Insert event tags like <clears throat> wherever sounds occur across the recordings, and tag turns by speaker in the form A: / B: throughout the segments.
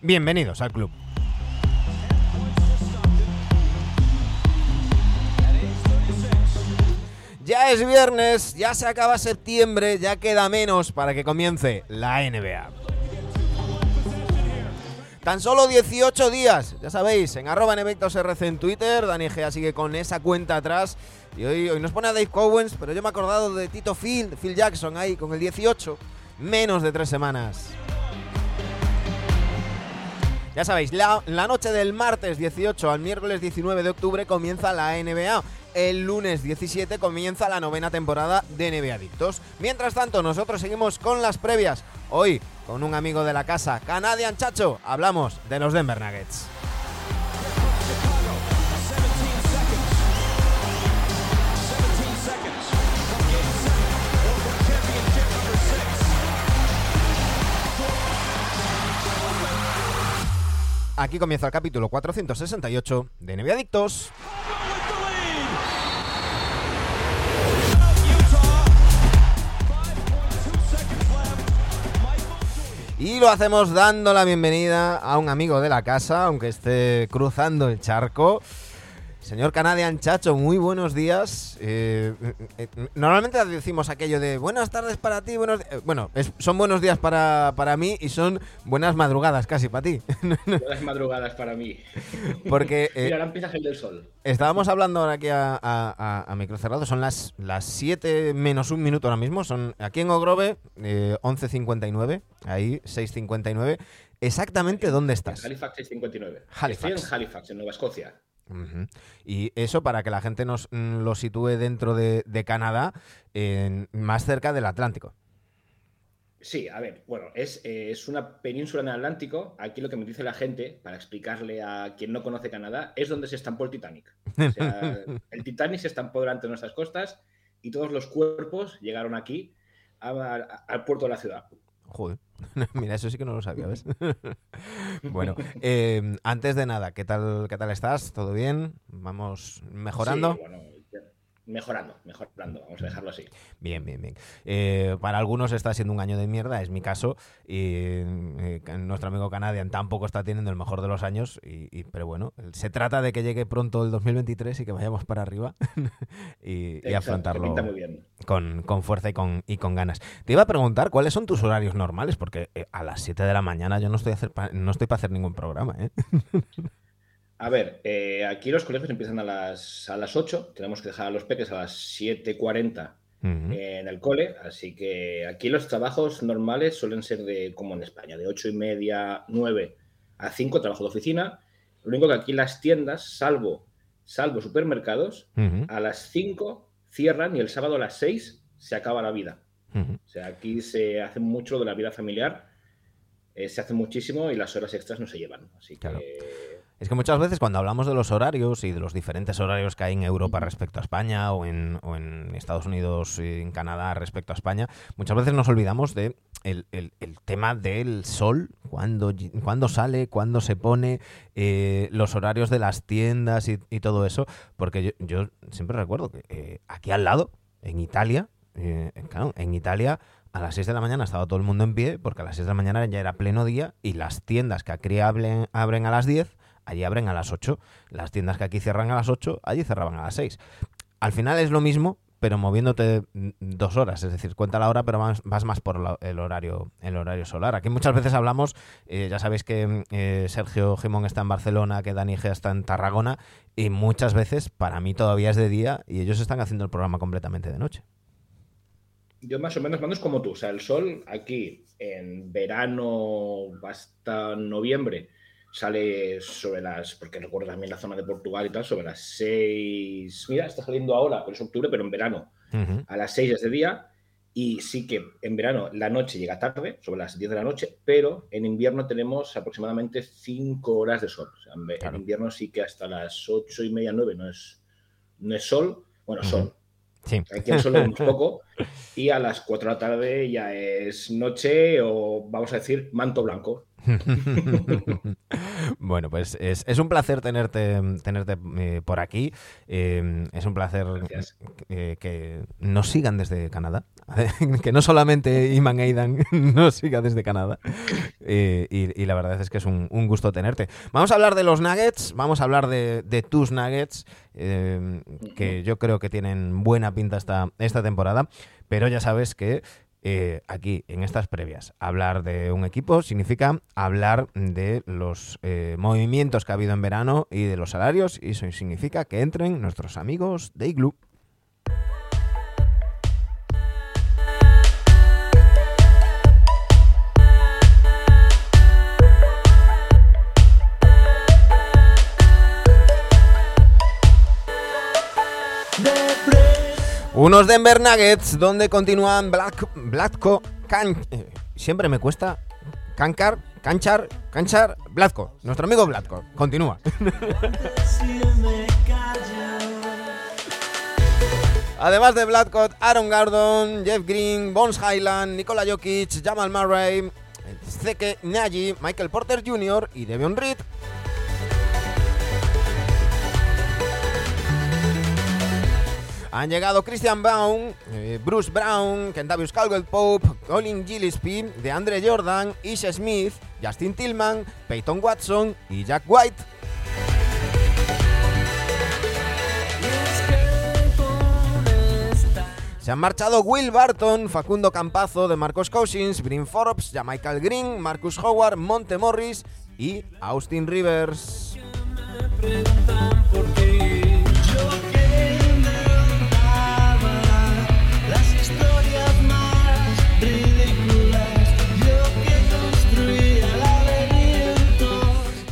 A: Bienvenidos al club. Ya es viernes, ya se acaba septiembre, ya queda menos para que comience la NBA. Tan solo 18 días, ya sabéis, en arroba RC en Twitter, Dani Gea sigue con esa cuenta atrás. Y hoy, hoy nos pone a Dave Cowens, pero yo me he acordado de Tito Phil, Phil Jackson ahí con el 18. Menos de tres semanas. Ya sabéis, la, noche del martes 18 al miércoles 19 de octubre comienza la NBA. El lunes 17 comienza la novena temporada de NBA Adictos. Mientras tanto, nosotros seguimos con las previas. Hoy, con un amigo de la casa, Canadian Chacho, hablamos de los Denver Nuggets. Aquí comienza el capítulo 468 de NBA Adictos. Y lo hacemos dando la bienvenida a un amigo de la casa, aunque esté cruzando el charco. Señor Canadian Chacho, muy buenos días. Eh, eh, normalmente decimos aquello de buenas tardes para ti, buenos eh, bueno, es, son buenos días para, para, mí y son buenas madrugadas casi para ti. <laughs>
B: Buenas madrugadas para mí.
A: Porque <laughs>
B: Mira, ahora empieza el del sol.
A: Estábamos hablando ahora aquí a, a, a, micro cerrado, son las, las 7 menos un minuto ahora mismo, son aquí en Ogrove 11.59, ahí 6.59. Exactamente dónde estás.
B: Halifax 659.
A: Halifax.
B: Estoy en Halifax, en Nueva Escocia.
A: Uh -huh. Y eso para que la gente nos mm, lo sitúe dentro de, de Canadá, en, más cerca del Atlántico.
B: Sí, a ver, bueno, es, eh, es, una península en el Atlántico. Aquí lo que me dice la gente, para explicarle a quien no conoce Canadá, es donde se estampó el Titanic. O sea, <laughs> el Titanic se estampó delante de nuestras costas y todos los cuerpos llegaron aquí a, a, al puerto de la ciudad.
A: Joder, <laughs> mira, eso sí que no lo sabía, ¿ves? <laughs> bueno, eh, antes de nada, ¿qué tal, ¿qué tal estás? ¿Todo bien? ¿Vamos mejorando?
B: Bueno, mejorando, mejorando, vamos a dejarlo así.
A: Bien, bien, bien. Eh, para algunos está siendo un año de mierda, es mi caso, y eh, nuestro amigo Canadian tampoco está teniendo el mejor de los años, y, y, pero bueno, se trata de que llegue pronto el 2023 y que vayamos para arriba <laughs> y, Exacto, y, afrontarlo con, con, fuerza y con, y con ganas. Te iba a preguntar, ¿cuáles son tus horarios normales? Porque eh, a las 7 de la mañana yo no estoy, hacer, no estoy para hacer ningún programa, ¿eh? <laughs>
B: A ver, eh, aquí los colegios empiezan a las, a las 8, tenemos que dejar a los peques a las 7.40 uh -huh. en el cole, así que aquí los trabajos normales suelen ser de, como en España, de 8 y media, 9 a 5, trabajo de oficina. Lo único que aquí las tiendas, salvo, salvo supermercados, uh -huh. a las 5 cierran y el sábado a las 6 se acaba la vida. Uh -huh. O sea, aquí se hace mucho de la vida familiar, eh, se hace muchísimo y las horas extras no se llevan. Así
A: claro. Es que muchas veces cuando hablamos de los horarios y de los diferentes horarios que hay en Europa respecto a España o en, o en Estados Unidos y en Canadá respecto a España, muchas veces nos olvidamos de el, el, el tema del sol, cuándo, cuándo sale, cuándo se pone, eh, los horarios de las tiendas y, y todo eso, porque yo, yo, siempre recuerdo que eh, aquí al lado, en Italia, eh, claro, en Italia a las 6 de la mañana estaba todo el mundo en pie, porque a las 6 de la mañana ya era pleno día y las tiendas que aquí abren, abren a las 10 allí abren a las 8. Las tiendas que aquí cierran a las 8, allí cerraban a las 6. Al final es lo mismo, pero moviéndote dos horas, es decir, cuenta la hora, pero vas, más por el horario el horario solar. Aquí muchas veces hablamos, eh, ya sabéis que eh, Sergio Gimón está en Barcelona, que Dani Gea está en Tarragona, y muchas veces para mí todavía es de día y ellos están haciendo el programa completamente de noche.
B: Yo más o menos mando es como tú, o sea, el sol aquí en verano hasta noviembre sale sobre las, porque recuerdo también la zona de Portugal y tal, sobre las 6, mira, está saliendo ahora, pero es octubre, pero en verano, a las 6 de día, y sí que en verano la noche llega tarde, sobre las 10 de la noche, pero en invierno tenemos aproximadamente 5 horas de sol. en, invierno sí que hasta las 8 y media, 9 no es, no es sol, bueno, sol. Sí. Aquí el sol es <laughs> poco, y a las 4 de la tarde ya es noche o vamos a decir manto blanco. <laughs>
A: bueno, pues es, un placer tenerte, tenerte eh, por aquí. Eh, es un placer eh, que nos sigan desde Canadá. <laughs> que no solamente Iman Aidan <laughs> nos siga desde Canadá. Y, la verdad es que es un, gusto tenerte. Vamos a hablar de los Nuggets, vamos a hablar de, de tus Nuggets, que yo creo que tienen buena pinta esta, esta temporada. Pero ya sabes que eh, aquí, en estas previas, hablar de un equipo significa hablar de los eh, movimientos que ha habido en verano y de los salarios, y eso significa que entren nuestros amigos de Igloo. Unos Denver Nuggets donde continúan Black, Blatko, Can, eh, siempre me cuesta, Cancar, Canchar, Canchar, Blatko, nuestro amigo Blatko, continúa. <laughs> Además de Blatko, Aaron Gordon, Jeff Green, Bones Highland, Nikola Jokic, Jamal Murray, Zeke Nagy, Michael Porter Jr. y Devion Reed Han llegado Christian Brown, eh, Bruce Brown, Kentavious Caldwell Pope, Colin Gillespie, DeAndre Jordan, Isha Smith, Justin Tillman, Peyton Watson y Jack White. Se han marchado Will Barton, Facundo Campazo, de Marcos Cousins, Green Forbes, Michael Green, Marcus Howard, Monte Morris y Austin Rivers.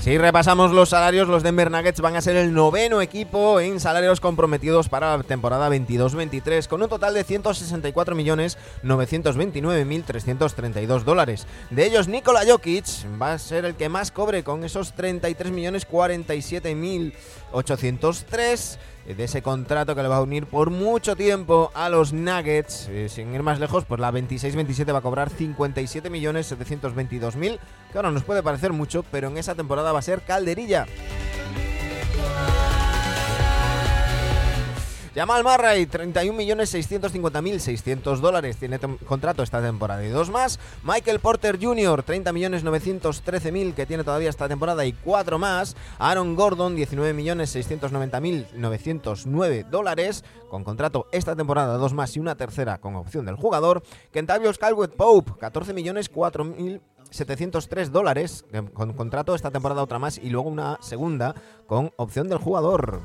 A: Si repasamos los salarios, los Denver Nuggets van a ser el noveno equipo en salarios comprometidos para la temporada 22-23, con un total de 164.929.332 dólares. De ellos, Nikola Jokic va a ser el que más cobre con esos 33.047.803 de ese contrato que le va a unir por mucho tiempo a los Nuggets. Eh, sin ir más lejos, pues la 26-27 va a cobrar 57.722.000, que ahora nos puede parecer mucho, pero en esa temporada va a ser calderilla. Jamal Murray, 31.650.600 dólares. Tiene contrato esta temporada y dos más. Michael Porter Jr., 30.913.000 que tiene todavía esta temporada y cuatro más. Aaron Gordon, 19.690.909 dólares. Con contrato esta temporada, dos más y una tercera con opción del jugador. Kentavious Caldwell Pope, 14.004.703 dólares, con contrato esta temporada otra más y luego una segunda con opción del jugador.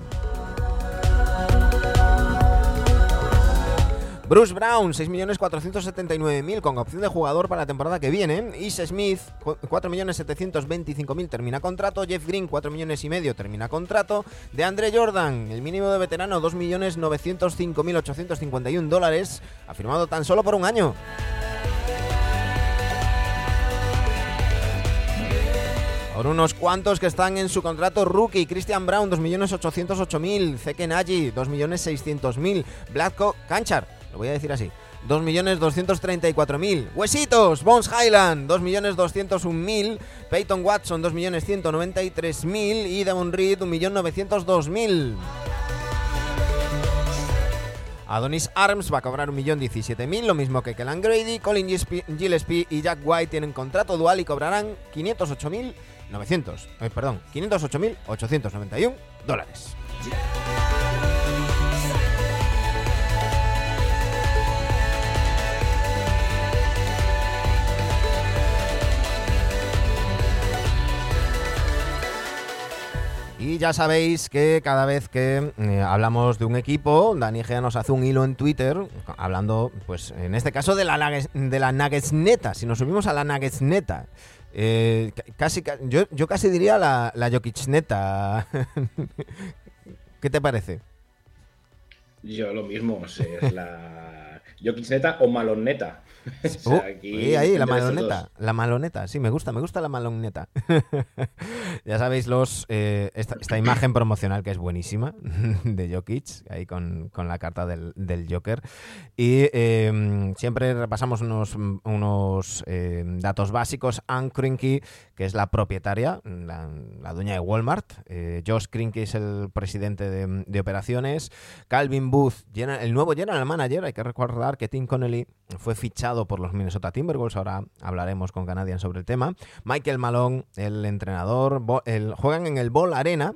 A: Bruce Brown, 6.479.000 con opción de jugador para la temporada que viene. Is Smith, 4.725.000 termina contrato. Jeff Green, 4 millones y medio termina contrato. De Andre Jordan, el mínimo de veterano, 2.905.851 dólares, ha firmado tan solo por un año. Por unos cuantos que están en su contrato rookie. Christian Brown, 2.808.000. Zeke Nagy, 2.600.000. Blatko Kanchar, lo voy a decir así. 2.234.000. Huesitos, Bones Highland, 2.201.000. Peyton Watson, 2.193.000. Y Devon Reed, 1.902.000. Adonis Arms va a cobrar 1.017.000, lo mismo que Kellan Grady, Colin Gillespie y Jack White tienen contrato dual y cobrarán 508.900, eh, perdón, 508.891 dólares. Ya sabéis que cada vez que eh, hablamos de un equipo, Dani Gea nos hace un hilo en Twitter hablando, pues en este caso, de la, de. Si nos subimos a la Nuggets neta, Eh, casi, yo, yo casi diría la, la. <laughs> ¿Qué te parece?
B: Yo lo mismo, es la Jokicneta o <laughs> Maloneta.
A: Uh, ahí, la maloneta, la maloneta, sí, me gusta, me gusta la maloneta. <laughs> ya sabéis los eh, esta, imagen promocional que es buenísima <laughs> de Jokic, ahí con, la carta del, Joker. Y em, siempre repasamos unos, unos em, datos básicos. Ann Krinky, que es la propietaria, la, dueña de Walmart. Eh, Josh Krinky es el presidente de, operaciones. Calvin Booth, el nuevo general manager. Hay que recordar que Tim Connelly fue fichado por los Minnesota Timberwolves, ahora hablaremos con Canadian sobre el tema. Michael Malone, el entrenador, el, juegan en el Ball Arena,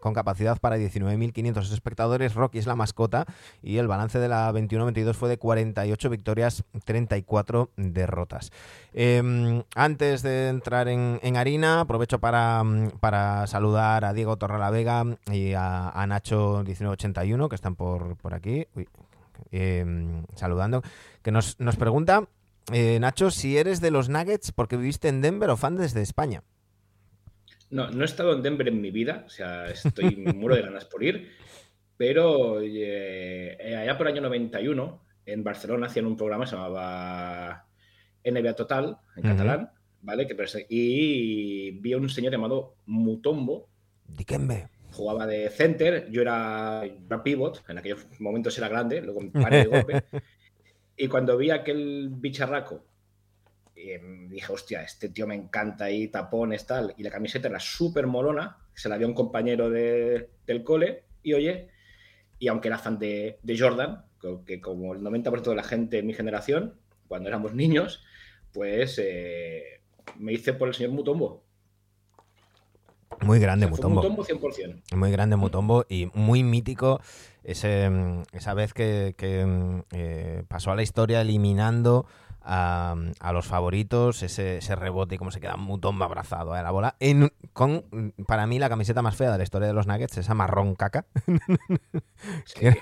A: con capacidad para 19.500 espectadores. Rocky es la mascota y el balance de la 21-22 fue de 48 victorias, 34 derrotas. Em, antes de entrar en, harina, aprovecho para, para saludar a Diego Torralavega y a, Nacho 1981, que están por, por aquí. Em, saludando, que nos, nos pregunta, eh, Nacho, si eres de los Nuggets porque viviste en Denver o fan desde España.
B: No, no he estado en Denver en mi vida, o sea, estoy <laughs> muro de ganas por ir, pero eh, allá por el año 91, en Barcelona hacían un programa que se llamaba NBA Total, en catalán, ¿vale? Que, y vi a un señor llamado Mutombo.
A: Dikembe
B: jugaba de center, yo era, pivot, en aquellos momentos era grande, luego paré de golpe. <laughs> y cuando vi aquel bicharraco, em, dije, hostia, este tío me encanta y tapones, tal, y la camiseta era súper molona, se la dio un compañero de, del cole, y oye, y aunque era fan de, de Jordan, que como el 90% de la gente en mi generación, cuando éramos niños, pues eh, me hice por el señor Mutombo.
A: Muy grande Mutombo.
B: Mutombo 100%.
A: Muy grande Mutombo y muy mítico ese, mm, esa vez que, mm, eh, pasó a la historia eliminando a, los favoritos, ese, ese, rebote y cómo se queda Mutombo abrazado a la bola. En, con, para mí, la camiseta más fea de la historia de los Nuggets, esa marrón caca, <laughs> que,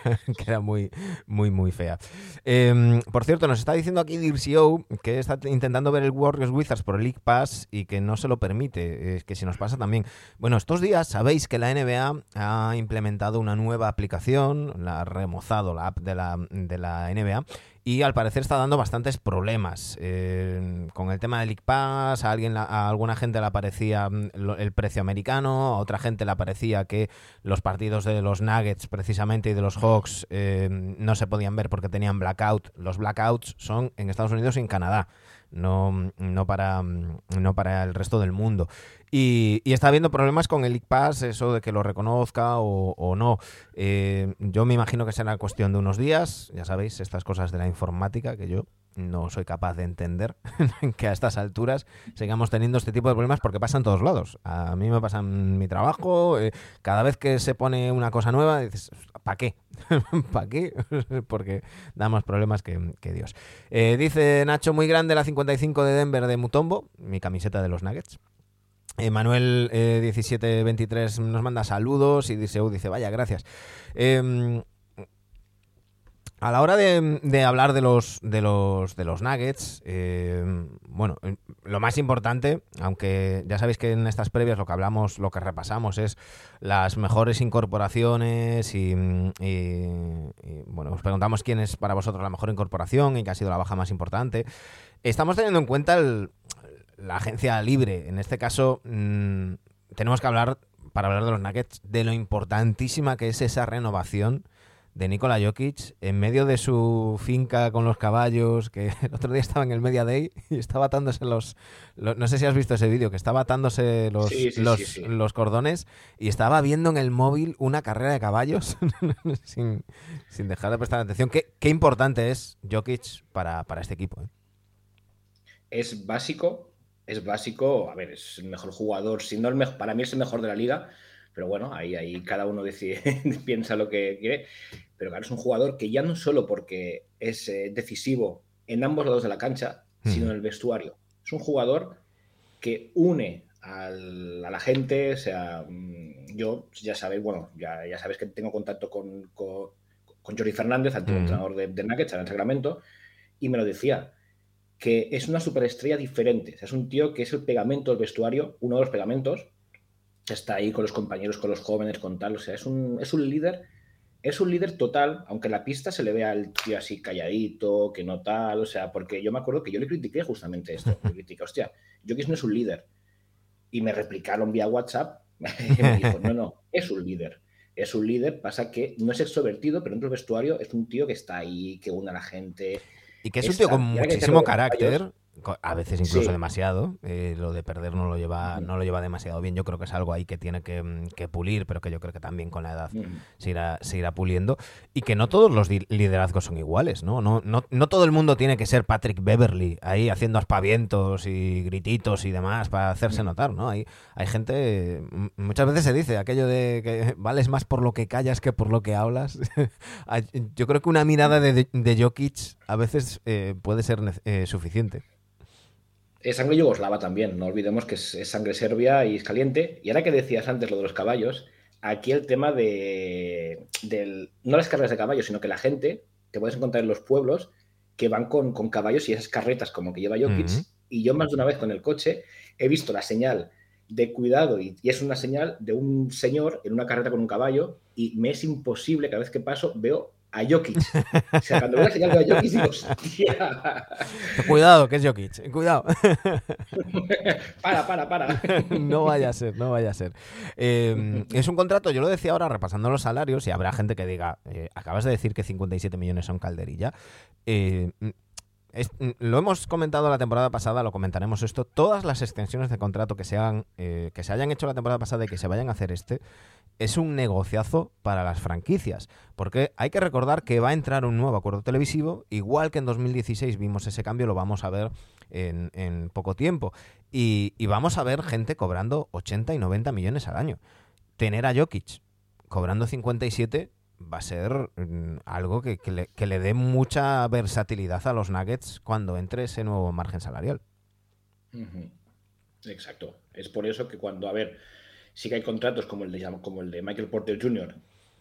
A: era, muy, muy, muy fea. Em, por cierto, nos está diciendo aquí Dircio que está intentando ver el Warriors Wizards por el League Pass y que no se lo permite, es que si nos pasa también. Bueno, estos días sabéis que la NBA ha implementado una nueva aplicación, la ha remozado la app de la, de la NBA y al parecer está dando bastantes problemas. Eh, con el tema del League Pass, a, alguien, a alguna gente le aparecía mm, el precio americano, a otra gente le aparecía que los partidos de los Nuggets precisamente y de los Hawks eh, no se podían ver porque tenían blackout. Los blackouts son en Estados Unidos y en Canadá no, no, para, no para el resto del mundo. Y, está habiendo problemas con el ICPAS, eso de que lo reconozca o, no. Eh, yo me imagino que será cuestión de unos días, ya sabéis, estas cosas de la informática que yo no soy capaz de entender <laughs> que a estas alturas sigamos teniendo este tipo de problemas porque pasa en todos lados. A mí me pasa en mi trabajo, eh, cada vez que se pone una cosa nueva, dices, ¿para qué? <laughs> ¿Para qué? <laughs> porque da más problemas que, Dios. Eh, dice Nacho, muy grande la 55 de Denver de Mutombo, mi camiseta de los Nuggets. Manuel 1723 eh, nos manda saludos y dice, uh, dice, vaya, gracias. Em, a la hora de, hablar de los, de los, de los nuggets, eh, bueno, lo más importante, aunque ya sabéis que en estas previas lo que hablamos, lo que repasamos es las mejores incorporaciones y, bueno, os preguntamos quién es para vosotros la mejor incorporación y qué ha sido la baja más importante. Estamos teniendo en cuenta la agencia libre. En este caso, mm, tenemos que hablar, para hablar de los nuggets, de lo importantísima que es esa renovación de Nikola Jokic en medio de su finca con los caballos, que <laughs> el otro día estaba en el Media Day y estaba atándose los, no sé si has visto ese vídeo, que estaba atándose los, los, cordones y estaba viendo en el móvil una carrera de caballos <laughs> sin, dejar de prestar atención. ¿Qué, qué importante es Jokic para, este equipo? ¿eh?
B: Es básico, es básico, a ver, es el mejor jugador, si no el mejor, para mí es el mejor de la liga pero bueno, ahí, ahí cada uno decide, <laughs> piensa lo que quiere. Pero claro, es un jugador que ya no solo porque es eh, decisivo en ambos lados de la cancha, sino en el vestuario. Es un jugador que une a la gente, o sea, mm, yo ya sabéis, bueno, ya, ya sabes que tengo contacto con, con, Fernández, antiguo entrenador de, de Nuggets, en Sacramento, y me lo decía, que es una superestrella diferente. es un tío que es el pegamento del vestuario, uno de los pegamentos, está ahí con los compañeros, con los jóvenes, con tal. O sea, es un, es un líder, es un líder total, aunque en la pista se le vea al tío así calladito, que no tal. O sea, porque yo me acuerdo que yo le critiqué justamente esto. Le critiqué, hostia, Jokic no es un líder. Y me replicaron vía WhatsApp. <laughs> y me dijo, no, no, es un líder. Es un líder, pasa que no es extrovertido, pero dentro del vestuario es un tío que está ahí, que une a la gente.
A: Y que es un tío con muchísimo carácter a veces incluso demasiado. Eh, lo de perder no lo lleva no lo lleva demasiado bien. Yo creo que es algo ahí que tiene que, mm, pulir, pero que yo creo que también con la edad se, irá, se, irá, puliendo. Y que no todos los liderazgos son iguales, ¿no? No, no, no todo el mundo tiene que ser Patrick Beverly ahí haciendo aspavientos y grititos y demás para hacerse notar, ¿no? Hay, hay gente, muchas veces se dice aquello de que vales más por lo que callas que por lo que hablas. <laughs> yo creo que una mirada de, de Jokic a veces eh, puede ser eh, suficiente.
B: Es sangre yugoslava también, no olvidemos que es, sangre serbia y es caliente. Y ahora que decías antes lo de los caballos, aquí el tema de, no las carreras de caballos, sino que la gente, te puedes encontrar en los pueblos que van con, caballos y esas carretas como que lleva Jokic. Y yo más de una vez con el coche he visto la señal de cuidado y, y, es una señal de un señor en una carreta con un caballo y me es imposible, cada vez que paso, veo a Jokic. O sea, cuando veo la señal de Jokic digo, hostia. <laughs>
A: Cuidado, que es Jokic, cuidado. <laughs>
B: para, para, para. <laughs>
A: no vaya a ser, no vaya a ser. Em, es un contrato, yo lo decía ahora repasando los salarios, y habrá gente que diga, eh, acabas de decir que 57 millones son calderilla. Eh, lo hemos comentado la temporada pasada, lo comentaremos esto. Todas las extensiones de contrato que se, eh, que se hayan hecho la temporada pasada y que se vayan a hacer este, es un negociazo para las franquicias. Porque hay que recordar que va a entrar un nuevo acuerdo televisivo, igual que en 2016 vimos ese cambio, lo vamos a ver en, poco tiempo. Y, y, vamos a ver gente cobrando 80 y 90 millones al año. Tener a Jokic cobrando 57 va a ser mm, algo que, le, dé mucha versatilidad a los Nuggets cuando entre ese nuevo margen salarial.
B: Exacto. Es por eso que cuando, a ver, sí que hay contratos como el de, como el de Michael Porter Jr.,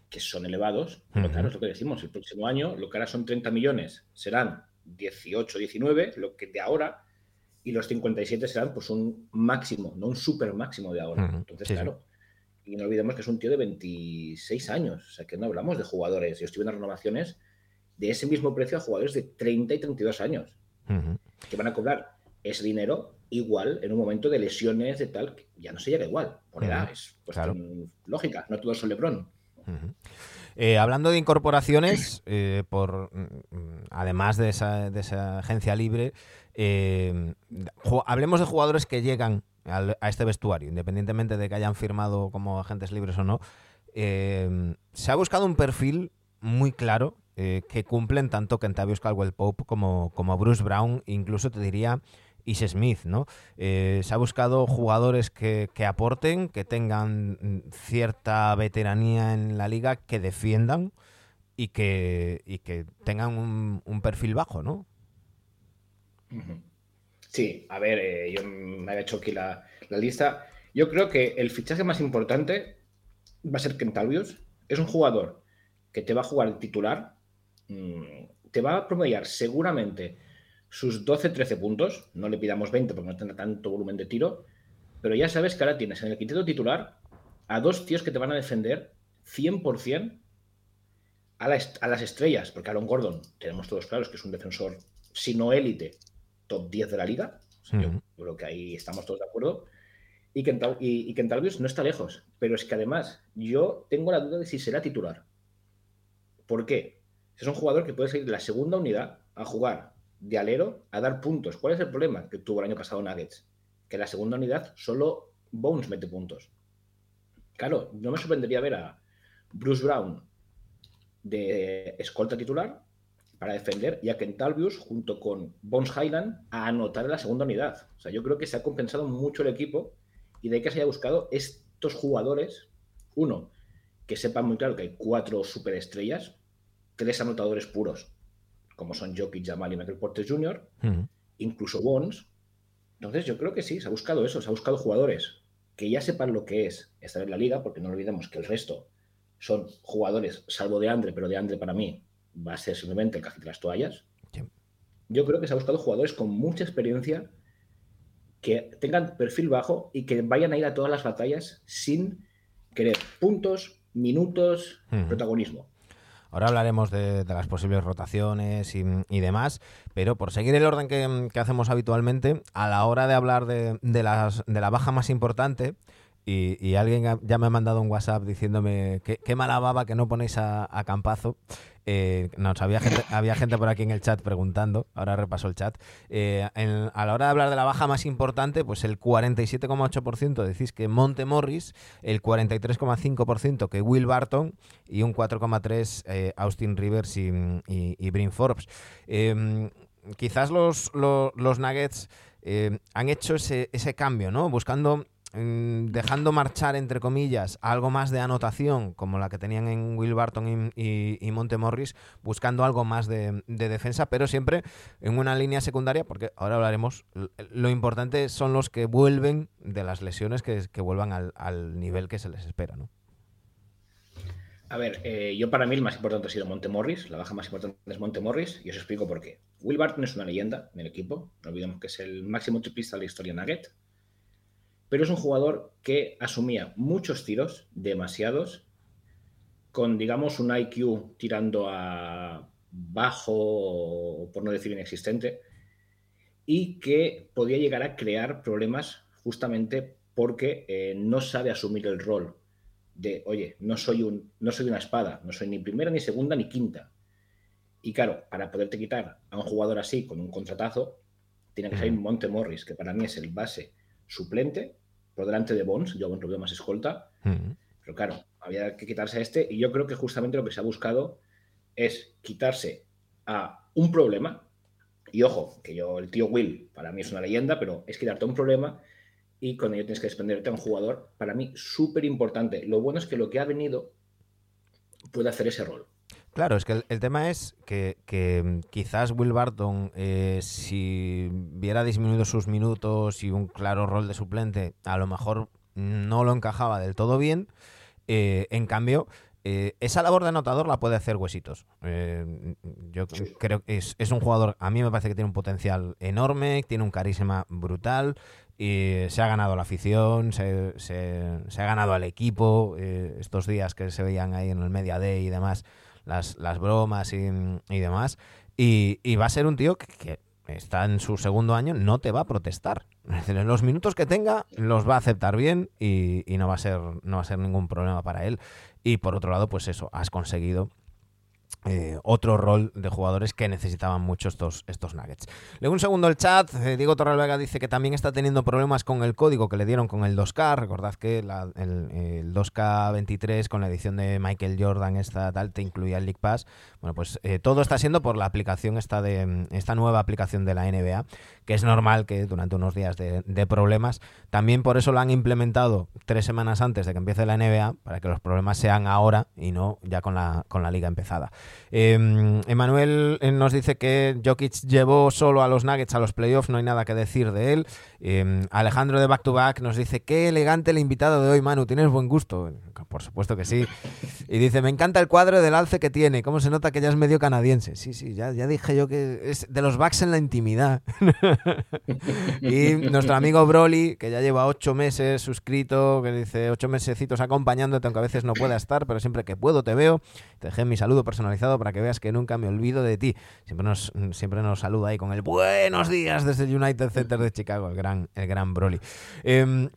B: que son elevados, pero claro, es lo que decimos, el próximo año lo que ahora son 30 millones serán 18, 19, lo que de ahora, y los 57 serán pues un máximo, no un super máximo de ahora. Entonces, claro, y no olvidemos que es un tío de 26 años, o sea que no hablamos de jugadores. Yo estoy viendo renovaciones de ese mismo precio a jugadores de 30 y 32 años, que van a cobrar ese dinero igual en un momento de lesiones, de tal, que ya no se llega igual, por edad, es lógica, no todos son Lebron.
A: Eh, hablando de incorporaciones, <clears throat> eh, por mm, además de esa, de esa agencia libre, eh, hablemos de jugadores que llegan a este vestuario, independientemente de que hayan firmado como agentes libres o no, eh, se ha buscado un perfil muy claro eh, que cumplen tanto Kentavious Caldwell Pope como, como Bruce Brown, incluso te diría Ish Smith, ¿no? Eh, se ha buscado jugadores que, aporten, que tengan cierta veteranía en la liga, que defiendan y que, y que tengan un, perfil bajo, ¿no?
B: Sí, a ver, eh, yo me había hecho aquí la, lista. Yo creo que el fichaje más importante va a ser Kentavius. Es un jugador que te va a jugar titular, mm, te va a promediar seguramente sus 12-13 puntos. No le pidamos 20 porque no tendrá tanto volumen de tiro, pero ya sabes que ahora tienes en el quinteto titular a dos tíos que te van a defender 100% a, a las estrellas, porque Aaron Gordon, tenemos todos claros que es un defensor, si no élite, top 10 de la liga. Yo creo que ahí estamos todos de acuerdo. Y, Kental y, no está lejos. Pero es que además yo tengo la duda de si será titular. ¿Por qué? Es un jugador que puede salir de la segunda unidad a jugar de alero a dar puntos. ¿Cuál es el problema que tuvo el año pasado Nuggets? Que en la segunda unidad solo Bones mete puntos. Claro, no me sorprendería ver a Bruce Brown de escolta titular para defender y a Kentalvius junto con Bones Highland a anotar en la segunda unidad. O sea, yo creo que se ha compensado mucho el equipo y de ahí que se haya buscado estos jugadores, uno, que sepan muy claro que hay cuatro superestrellas, tres anotadores puros, como son Jokic, Jamal y Michael Porter Jr., incluso Bones. Entonces yo creo que sí, se ha buscado eso, se ha buscado jugadores que ya sepan lo que es estar en la liga, porque no olvidemos que el resto son jugadores, salvo de Andre, pero de Andre para mí va a ser simplemente el cajito de las toallas. yo creo que se ha buscado jugadores con mucha experiencia que tengan perfil bajo y que vayan a ir a todas las batallas sin querer puntos, minutos, protagonismo.
A: Ahora hablaremos de, las posibles rotaciones y, demás, pero por seguir el orden que, hacemos habitualmente, a la hora de hablar de, las, de la baja más importante, y, alguien ya me ha mandado un WhatsApp diciéndome qué, qué mala baba que no ponéis a, Campazo. Eh, había gente, había gente por aquí en el chat preguntando, ahora repaso el chat. Eh, a la hora de hablar de la baja más importante, pues el 47,8% decís que Monte Morris, el 43,5% que Will Barton y un 4,3% eh, Austin Rivers y, y, Brin Forbes. Em, quizás los, los, Nuggets han hecho ese, ese cambio, ¿no? Buscando dejando marchar, entre comillas, algo más de anotación, como la que tenían en Will Barton y, y, Montemorris, buscando algo más de, defensa, pero siempre en una línea secundaria, porque ahora hablaremos, lo importante son los que vuelven de las lesiones, que, vuelvan al, nivel que se les espera, ¿no?
B: A ver, eh, yo para mí el más importante ha sido Montemorris, la baja más importante es Montemorris, y os explico por qué. Will Barton es una leyenda en el equipo, no olvidemos que es el máximo triplista de la historia Nugget, pero es un jugador que asumía muchos tiros, demasiados, con, digamos, un IQ tirando a bajo, por no decir inexistente, y que podía llegar a crear problemas justamente porque eh, no sabe asumir el rol de, oye, no soy, un, no soy una espada, no soy ni primera, ni segunda, ni quinta. Y claro, para poderte quitar a un jugador así con un contratazo, tiene que ser Monte Morris, que para mí es el base suplente, por delante de Bones, yo lo veo más escolta, mm. pero claro, había que quitarse a este y yo creo que justamente lo que se ha buscado es quitarse a un problema, y ojo, que yo, el tío Will, para mí es una leyenda, pero es quitarte un problema y con ello tienes que desprenderte a un jugador, para mí súper importante. Lo bueno es que lo que ha venido puede hacer ese rol.
A: Claro, es que el, tema es que, mm, quizás Will Barton, eh, si hubiera disminuido sus minutos y un claro rol de suplente, a lo mejor no lo encajaba del todo bien. Eh, en cambio, eh, esa labor de anotador la puede hacer Huesitos. yo creo que es, un jugador, a mí me parece que tiene un potencial enorme, tiene un carisma brutal. Y se ha ganado la afición, se, se ha ganado al equipo. estos días que se veían ahí en el Media Day y demás, las, las bromas y, demás. Y, va a ser un tío que, está en su segundo año, no te va a protestar. Los minutos que tenga, los va a aceptar bien y, y, no, va a ser, no va a ser ningún problema para él. Y por otro lado, pues eso, has conseguido eh, otro rol de jugadores que necesitaban mucho estos, estos Nuggets. Luego un segundo el chat, eh, Diego Torralvega dice que también está teniendo problemas con el código que le dieron con el 2K, recordad que el, 2K23 con la edición de Michael Jordan esta tal te incluía el League Pass, bueno pues eh, todo está siendo por la aplicación esta, de, esta nueva aplicación de la NBA, que es normal que durante unos días de, de problemas, también por eso lo han implementado tres semanas antes de que empiece la NBA, para que los problemas sean ahora y no ya con la, con la liga empezada. Emanuel eh, nos dice que Jokic llevó solo a los Nuggets a los playoffs, no hay nada que decir de él. Em, Alejandro de Back to Back nos dice, qué elegante el invitado de hoy, Manu, tienes buen gusto. Por supuesto que sí. Y dice, me encanta el cuadro del alce que tiene, cómo se nota que ya es medio canadiense. Sí, sí, ya, dije yo que es de los Bucks en la intimidad. <laughs> y nuestro amigo Broly, que ya lleva ocho meses suscrito, que dice ocho mesecitos acompañándote, aunque a veces no pueda estar, pero siempre que puedo te veo. Te dejé mi saludo personalizado para que veas que nunca me olvido de ti. Siempre nos, siempre nos saluda ahí con el buenos días desde el United Center de Chicago, el gran, el gran Broly. Em,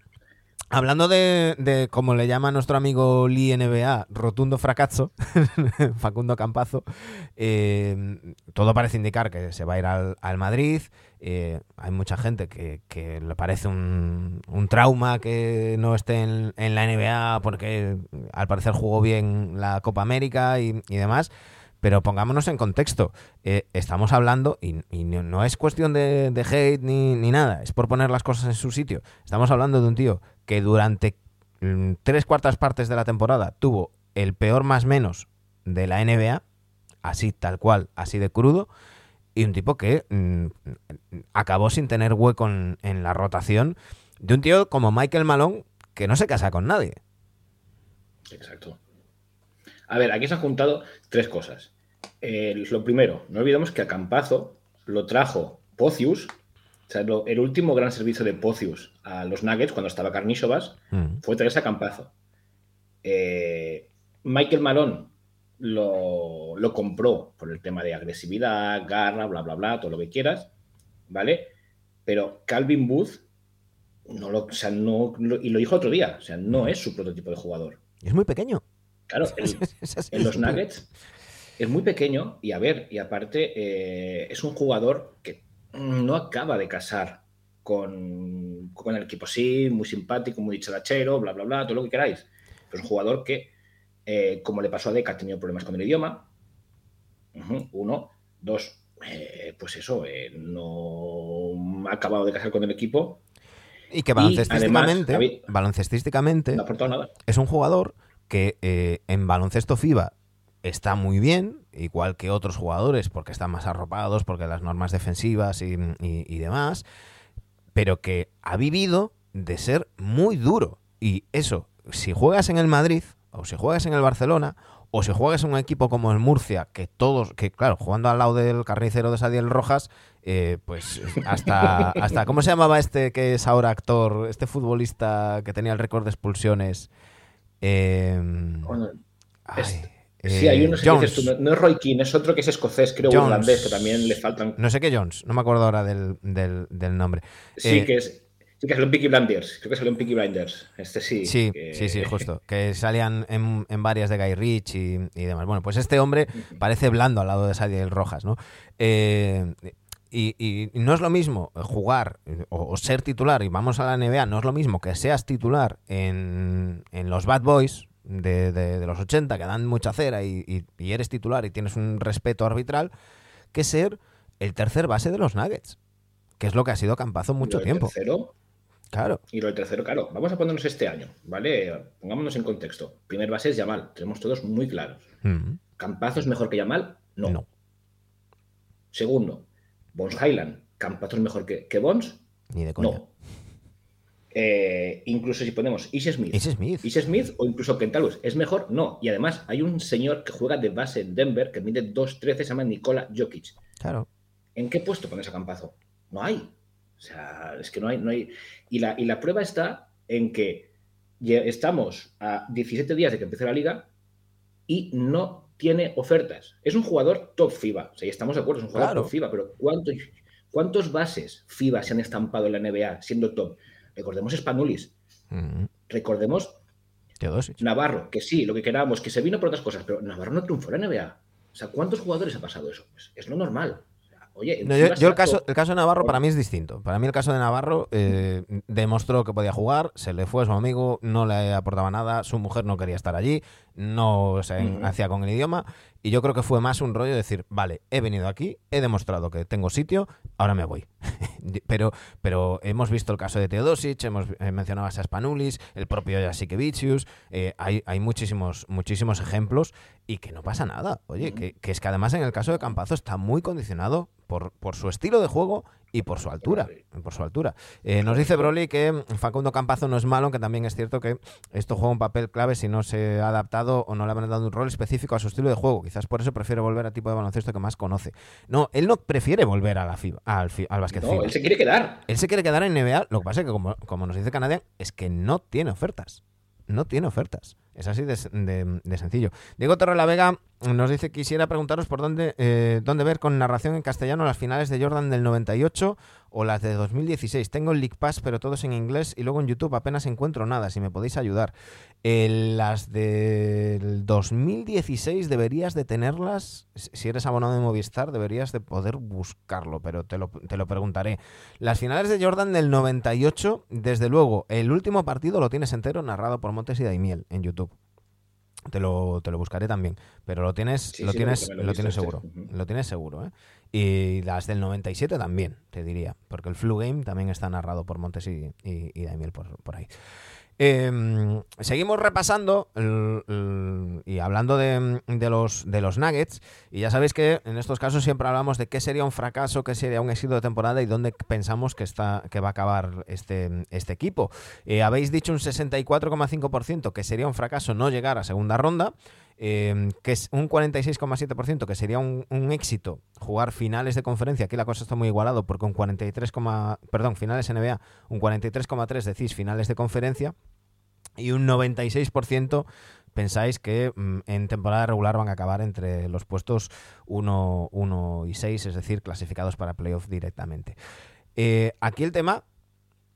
A: hablando de, como le llama nuestro amigo Lee NBA, rotundo fracaso, <laughs> Facundo Campazo, em, todo parece indicar que se va a ir al, Madrid. Eh, hay mucha gente que, le parece un, trauma que no esté en, la NBA porque al parecer jugó bien la Copa América y demás. Pero pongámonos en contexto. Eh, estamos hablando, y, no, es cuestión de, hate ni, nada, es por poner las cosas en su sitio. Estamos hablando de un tío que durante mm, tres cuartas partes de la temporada tuvo el peor más menos de la NBA, así tal cual, así de crudo, y un tipo que mm, acabó sin tener hueco en la rotación de un tío como Michael Malone que no se casa con nadie.
B: Exacto. A ver, aquí se han juntado tres cosas. lo primero, no olvidemos que a Campazo lo trajo Pocius. O sea, el último gran servicio de Pocius a los Nuggets cuando estaba Carnisovas mm. fue traerse a Campazo. Eh, Michael Malone lo, lo, compró por el tema de agresividad, garra, bla, bla, bla, todo lo que quieras, ¿vale? Pero Calvin Booth no lo, o sea, no, y lo dijo otro día, o sea, no es su prototipo de jugador.
A: Es muy pequeño.
B: Claro, <laughs> en los Nuggets es muy pequeño y a ver, y aparte eh, es un jugador que no acaba de casar con, con, el equipo sí, muy simpático, muy dicharachero, bla, bla, bla, todo lo que queráis. Pero es un jugador que, eh, como le pasó a Deca, ha tenido problemas con el idioma. uno. Dos, eh, pues eso, no ha acabado de casar con el equipo.
A: Y que baloncestísticamente, baloncestísticamente es un jugador que eh, en baloncesto FIBA está muy bien, igual que otros jugadores, porque están más arropados, porque las normas defensivas y, demás, pero que ha vivido de ser muy duro. Y eso, si juegas en el Madrid, o si juegas en el Barcelona, o si juegas en un equipo como el Murcia, que todos, que claro, jugando al lado del carnicero de Sadiel Rojas, eh, pues hasta, hasta, ¿cómo se llamaba este que es ahora actor, este futbolista que tenía el récord de expulsiones?
B: Em, sí, hay uno que dices tú, no, es Roy Keane, es otro que es escocés, creo, irlandés, que también le faltan.
A: No sé qué Jones, no me acuerdo ahora del, nombre.
B: Sí, eh, que es. Sí, que salió en Peaky Blinders. Creo que salió en Peaky Blinders. Este sí.
A: Sí, sí, sí, justo. Que salían en, varias de Guy Rich y, demás. Bueno, pues este hombre parece blando al lado de Sadiel Rojas, ¿no? Eh, y, no es lo mismo jugar o, ser titular, y vamos a la NBA, no es lo mismo que seas titular en, los Bad Boys de, los 80, que dan mucha cera y, eres titular y tienes un respeto arbitral, que ser el tercer base de los Nuggets, que es lo que ha sido Campazo mucho tiempo.
B: Tercero?
A: Claro.
B: Y lo del tercero, claro. Vamos a ponernos este año, ¿vale? Pongámonos en contexto. Primer base es Yamal, tenemos todos muy claros. Mm. ¿Campazo es mejor que Yamal? No. no. Segundo, Bones Highland, Campazo es mejor que, que Bones.
A: Ni de coña. No.
B: Eh, incluso si ponemos Ish Smith.
A: Ish Smith.
B: Smith o incluso Kentalus. ¿Es mejor? No. Y además hay un señor que juega de base en Denver que mide 2.13, se llama Nikola Jokic.
A: Claro.
B: ¿En qué puesto pones a Campazo? No hay. O sea, es que no hay. No hay... Y, la, y la prueba está en que estamos a 17 días de que empiece la liga y no tiene ofertas. Es un jugador top FIBA. O sea, estamos de acuerdo, es un jugador top FIBA, pero ¿cuántos, ¿cuántos bases FIBA se han estampado en la NBA siendo top? Recordemos Spanulis. Mm. Recordemos Navarro, que sí, lo que queramos, que se vino por otras cosas, pero Navarro no triunfó en la NBA. O sea, ¿cuántos jugadores ha pasado eso? Pues es lo normal. Oye,
A: yo, el, caso, el caso de Navarro para mí es distinto. Para mí el caso de Navarro eh, demostró que podía jugar, se le fue a su amigo, no le aportaba nada, su mujer no quería estar allí, no se hacía con el idioma y yo creo que fue más un rollo de decir, vale, he venido aquí, he demostrado que tengo sitio, ahora me voy. <laughs> pero, pero hemos visto el caso de Teodosic, hemos eh, mencionado a Spanulis, el propio Jasikevicius, eh, hay, hay muchísimos, muchísimos ejemplos y que no pasa nada. Oye, que, que, es que además en el caso de Campazo está muy condicionado por, por su estilo de juego y por su altura. Por su altura. Eh, nos dice Broly que Facundo Campazo no es malo, que también es cierto que esto juega un papel clave si no se ha adaptado o no le han dado un rol específico a su estilo de juego. Quizás por eso prefiere volver al tipo de baloncesto que más conoce. No, él no prefiere volver a la FIBA, al, al
B: no, él se quiere quedar.
A: Él se quiere quedar en NBA. Lo que pasa es que, como, como nos dice Canadian, es que no tiene ofertas. No tiene ofertas. Es así de, sencillo. Diego Torre la Vega nos dice quisiera preguntaros por dónde, eh, dónde ver con narración en castellano las finales de Jordan del 98 o las de 2016. Tengo el League Pass, pero todos en inglés y luego en YouTube apenas encuentro nada, si me podéis ayudar. las del 2016 deberías de tenerlas, si eres abonado de Movistar, deberías de poder buscarlo, pero te lo, te lo preguntaré. Las finales de Jordan del 98, desde luego, el último partido lo tienes entero narrado por Montes y Daimiel en YouTube. Te lo, te lo buscaré también. Pero lo tienes, lo, tienes lo, tienes seguro. Lo tienes seguro, ¿eh? Y las del 97 también, te diría. Porque el Flu Game también está narrado por Montes y, y, y Daimiel por, por ahí. Em, seguimos repasando y hablando de, los, de los Nuggets. Y ya sabéis que en estos casos siempre hablamos de qué sería un fracaso, qué sería un éxito de temporada y dónde pensamos que, está, que va a acabar este, este equipo. Eh, habéis dicho un 64,5% que sería un fracaso no llegar a segunda ronda. Em, que es un 46,7%, que sería un, éxito jugar finales de conferencia. Aquí la cosa está muy igualado porque un 43, perdón, finales NBA, un 43,3 decís finales de conferencia y un 96% pensáis que mm, en temporada regular van a acabar entre los puestos 1, 1 y 6, es decir, clasificados para playoff directamente. Eh, aquí el tema,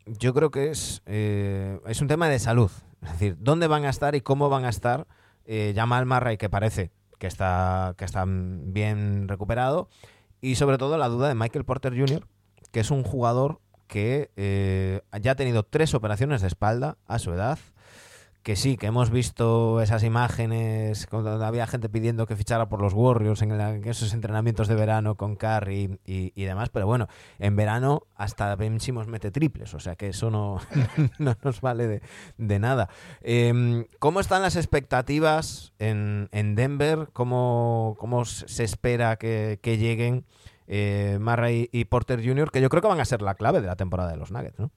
A: yo creo que es, eh, es un tema de salud. Es decir, ¿dónde van a estar y cómo van a estar eh, Jamal Murray, que parece que está, que está bien recuperado, y sobre todo la duda de Michael Porter Jr., que es un jugador que eh, ya ha tenido tres operaciones de espalda a su edad, que sí, que hemos visto esas imágenes cuando había gente pidiendo que fichara por los Warriors en, esos entrenamientos de verano con Curry y, demás, pero bueno, en verano hasta Ben Simmons mete triples, o sea que eso no, <laughs> no nos vale de, nada. Em, ¿Cómo están las expectativas en, Denver? ¿Cómo, ¿Cómo, se espera que, lleguen eh, Murray y Porter Jr., que yo creo que van a ser la clave de la temporada de los Nuggets, ¿no?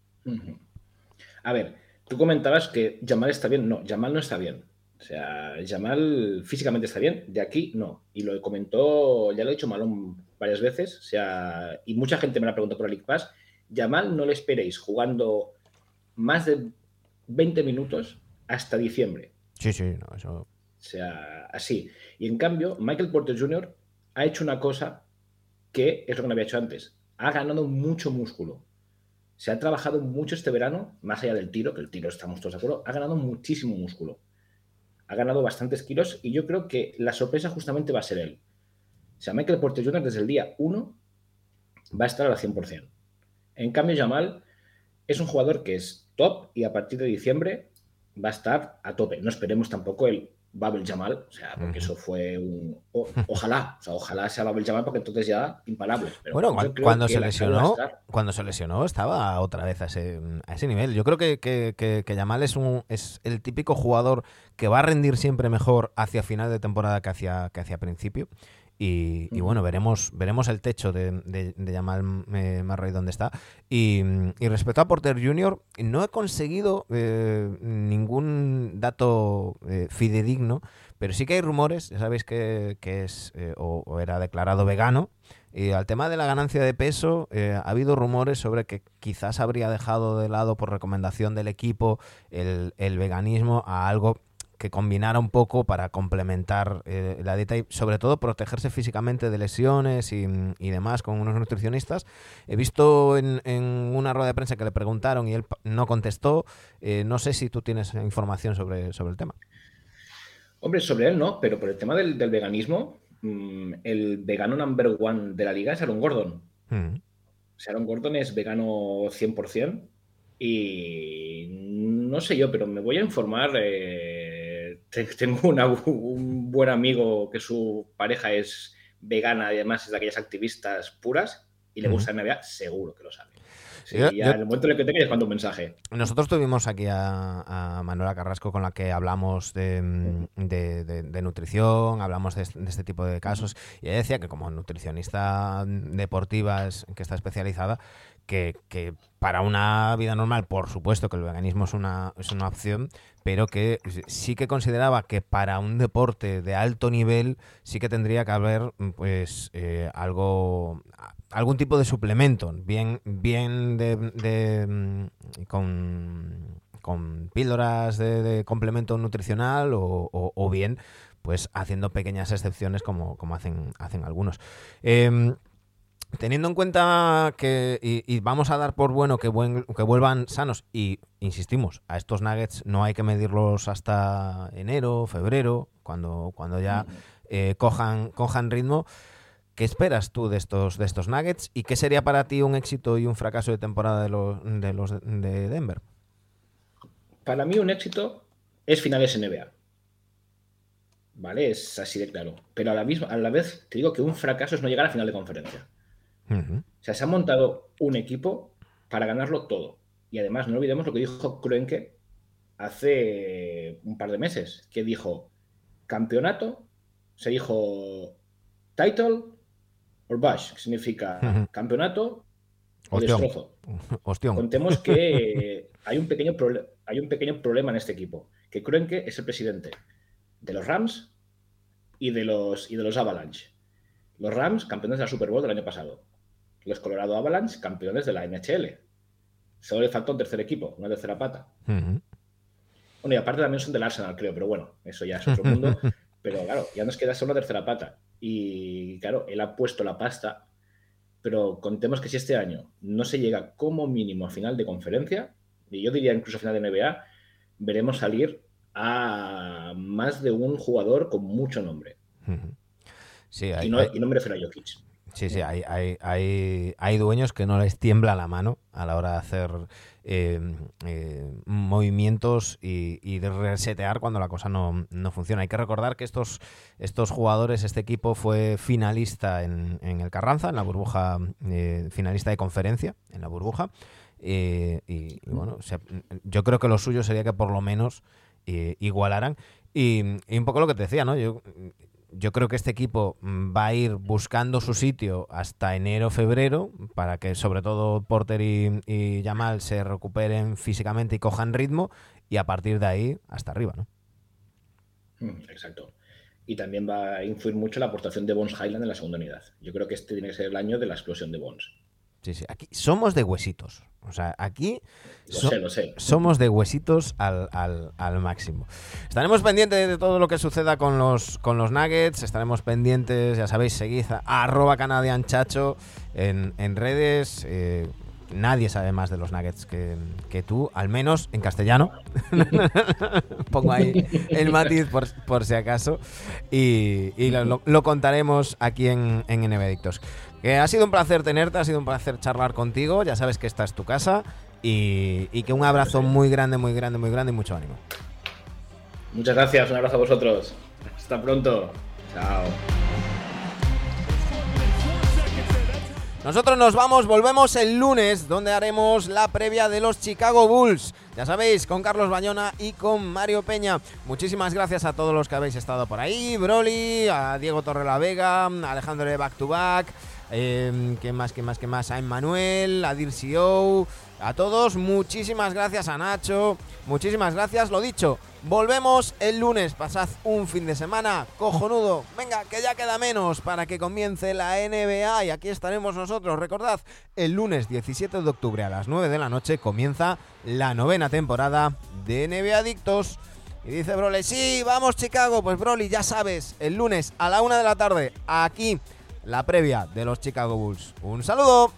B: A ver, Tú comentabas que Jamal está bien. No, Jamal no está bien. O sea, Jamal físicamente está bien, de aquí no. Y lo comentó, ya lo he dicho Malón varias veces, o sea, y mucha gente me lo ha preguntado por el League Pass. Jamal no le esperéis jugando más de 20 minutos hasta diciembre.
A: Sí, sí, no, eso.
B: O sea, así. Y en cambio, Michael Porter Jr. ha hecho una cosa que es lo que no había hecho antes. Ha ganado mucho músculo se ha trabajado mucho este verano, más allá del tiro, que el tiro estamos todos de acuerdo, ha ganado muchísimo músculo. Ha ganado bastantes kilos y yo creo que la sorpresa justamente va a ser él. O sea, Michael Porter Jr. desde el día 1 va a estar al 100%. En cambio, Jamal es un jugador que es top y a partir de diciembre va a estar a tope. No esperemos tampoco el Babel Jamal, o sea, porque eso fue un. ojalá, o sea, ojalá sea Babel Jamal, porque entonces ya imparable.
A: bueno, cuando se lesionó, cuando se lesionó, estaba otra vez a ese, a ese nivel. Yo creo que, que, que, Jamal es un es el típico jugador que va a rendir siempre mejor hacia final de temporada que hacia, que hacia principio. Y, bueno, veremos, veremos el techo de, de, de Jamal eh, Murray donde está. Y, respecto a Porter Jr., no he conseguido eh, ningún dato eh, fidedigno, pero sí que hay rumores, ya sabéis que, es o, era declarado vegano. Y al tema de la ganancia de peso, ha habido rumores sobre que quizás habría dejado de lado por recomendación del equipo el, el veganismo a algo que combinara un poco para complementar eh, la dieta y sobre todo protegerse físicamente de lesiones y, demás con unos nutricionistas. He visto en, una rueda de prensa que le preguntaron y él no contestó. Eh, no sé si tú tienes información sobre, sobre el tema.
B: Hombre, sobre él no, pero por el tema del, veganismo, mm, el vegano number one de la liga es Aaron Gordon. Mm. Aaron Gordon es vegano 100% y no sé yo, pero me voy a informar. Eh, tengo un buen amigo que su pareja es vegana y además es de aquellas activistas puras y le gusta el NBA, seguro que lo sabe. en el momento en el que te cuando un mensaje.
A: Nosotros tuvimos aquí a, Manuela Carrasco con la que hablamos de, nutrición, hablamos de, este tipo de casos, y ella decía que como nutricionista deportiva que está especializada, que, para una vida normal, por supuesto que el veganismo es una, es una opción, pero que sí que consideraba que para un deporte de alto nivel sí que tendría que haber pues eh, algo algún tipo de suplemento, bien, bien de, mm, con, con, píldoras de, complemento nutricional o, bien pues haciendo pequeñas excepciones como, como hacen, hacen algunos. Em, Teniendo en cuenta que, y, vamos a dar por bueno que, vuelvan sanos, y insistimos, a estos nuggets no hay que medirlos hasta enero, febrero, cuando, cuando ya eh, cojan, cojan ritmo. ¿Qué esperas tú de estos, de estos nuggets y qué sería para ti un éxito y un fracaso de temporada de los de, los de Denver?
B: Para mí un éxito es finales NBA. ¿Vale? Es así de claro. Pero a la, misma, a la vez te digo que un fracaso es no llegar a final de conferencia. O sea, se ha montado un equipo para ganarlo todo. Y además, no olvidemos lo que dijo Kroenke hace un par de meses, que dijo campeonato, se dijo title or bash, que significa campeonato o destrozo. <laughs> Contemos que <laughs> hay un, pequeño hay un pequeño problema en este equipo, que Kroenke es el presidente de los Rams, y de los, y de los Avalanche. Los Rams, campeones de la Super Bowl del año pasado. Los Colorado Avalanche, campeones de la NHL. Solo le falta un tercer equipo, una tercera pata. Bueno, y aparte también son del Arsenal, creo, pero bueno, eso ya es otro mundo. <laughs> pero claro, ya nos queda solo una tercera pata. Y claro, él ha puesto la pasta, pero contemos que si este año no se llega como mínimo a final de conferencia, y yo diría incluso a final de NBA, veremos salir a más de un jugador con mucho nombre.
A: Sí,
B: y, no, y no me refiero a Jokic.
A: Sí, sí, hay, hay, hay, hay, dueños que no les tiembla la mano a la hora de hacer eh, eh, movimientos y, de resetear cuando la cosa no, funciona. Hay que recordar que estos, estos jugadores, este equipo fue finalista en, el Carranza, en la burbuja, eh, finalista de conferencia, en la burbuja. y, bueno, yo creo que lo suyo sería que por lo menos igualaran. Y, y, un poco lo que te decía, ¿no? Yo yo creo que este equipo mm, va a ir buscando su sitio hasta enero, febrero, para que sobre todo Porter y, Yamal se recuperen físicamente y cojan ritmo, y a partir de ahí hasta arriba, ¿no?
B: Mm, exacto. Y también va a influir mucho la aportación de Bones Highland en la segunda unidad. Yo creo que este tiene que ser el año de la explosión de Bones.
A: Sí, sí. Aquí somos de huesitos. O sea, aquí
B: lo sé,
A: somos de huesitos al, máximo. Estaremos pendientes de todo lo que suceda con los, con los Nuggets. Estaremos pendientes, ya sabéis, seguid a arroba canadianchacho en, en redes. Eh, nadie sabe más de los Nuggets que, tú, al menos en castellano. <laughs> Pongo ahí el matiz por, si acaso. Y, lo, contaremos aquí en, en que ha sido un placer tenerte, ha sido un placer charlar contigo. Ya sabes que esta es tu casa. Y, que un abrazo muy grande, muy grande, muy grande y mucho ánimo.
B: Muchas gracias, un abrazo a vosotros. Hasta pronto. Chao.
A: Nosotros nos vamos, volvemos el lunes, donde haremos la previa de los Chicago Bulls. Ya sabéis, con Carlos Bañona y con Mario Peña. Muchísimas gracias a todos los que habéis estado por ahí. Broly, a Diego Torrelavega, a Alejandro de Back to Back. Eh, ¿Qué más, qué más, qué más? A Emmanuel, a Dircio, a todos, muchísimas gracias a Nacho, muchísimas gracias, lo dicho, volvemos el lunes, pasad un fin de semana cojonudo, venga, que ya queda menos para que comience la NBA y aquí estaremos nosotros, recordad, el lunes 17 de octubre a las 9 de la noche comienza la novena temporada de NBA Adictos. Y dice Broly, sí, vamos Chicago, pues Broly, ya sabes, el lunes a la 1 de la tarde, aquí la previa de los Chicago Bulls. Un saludo.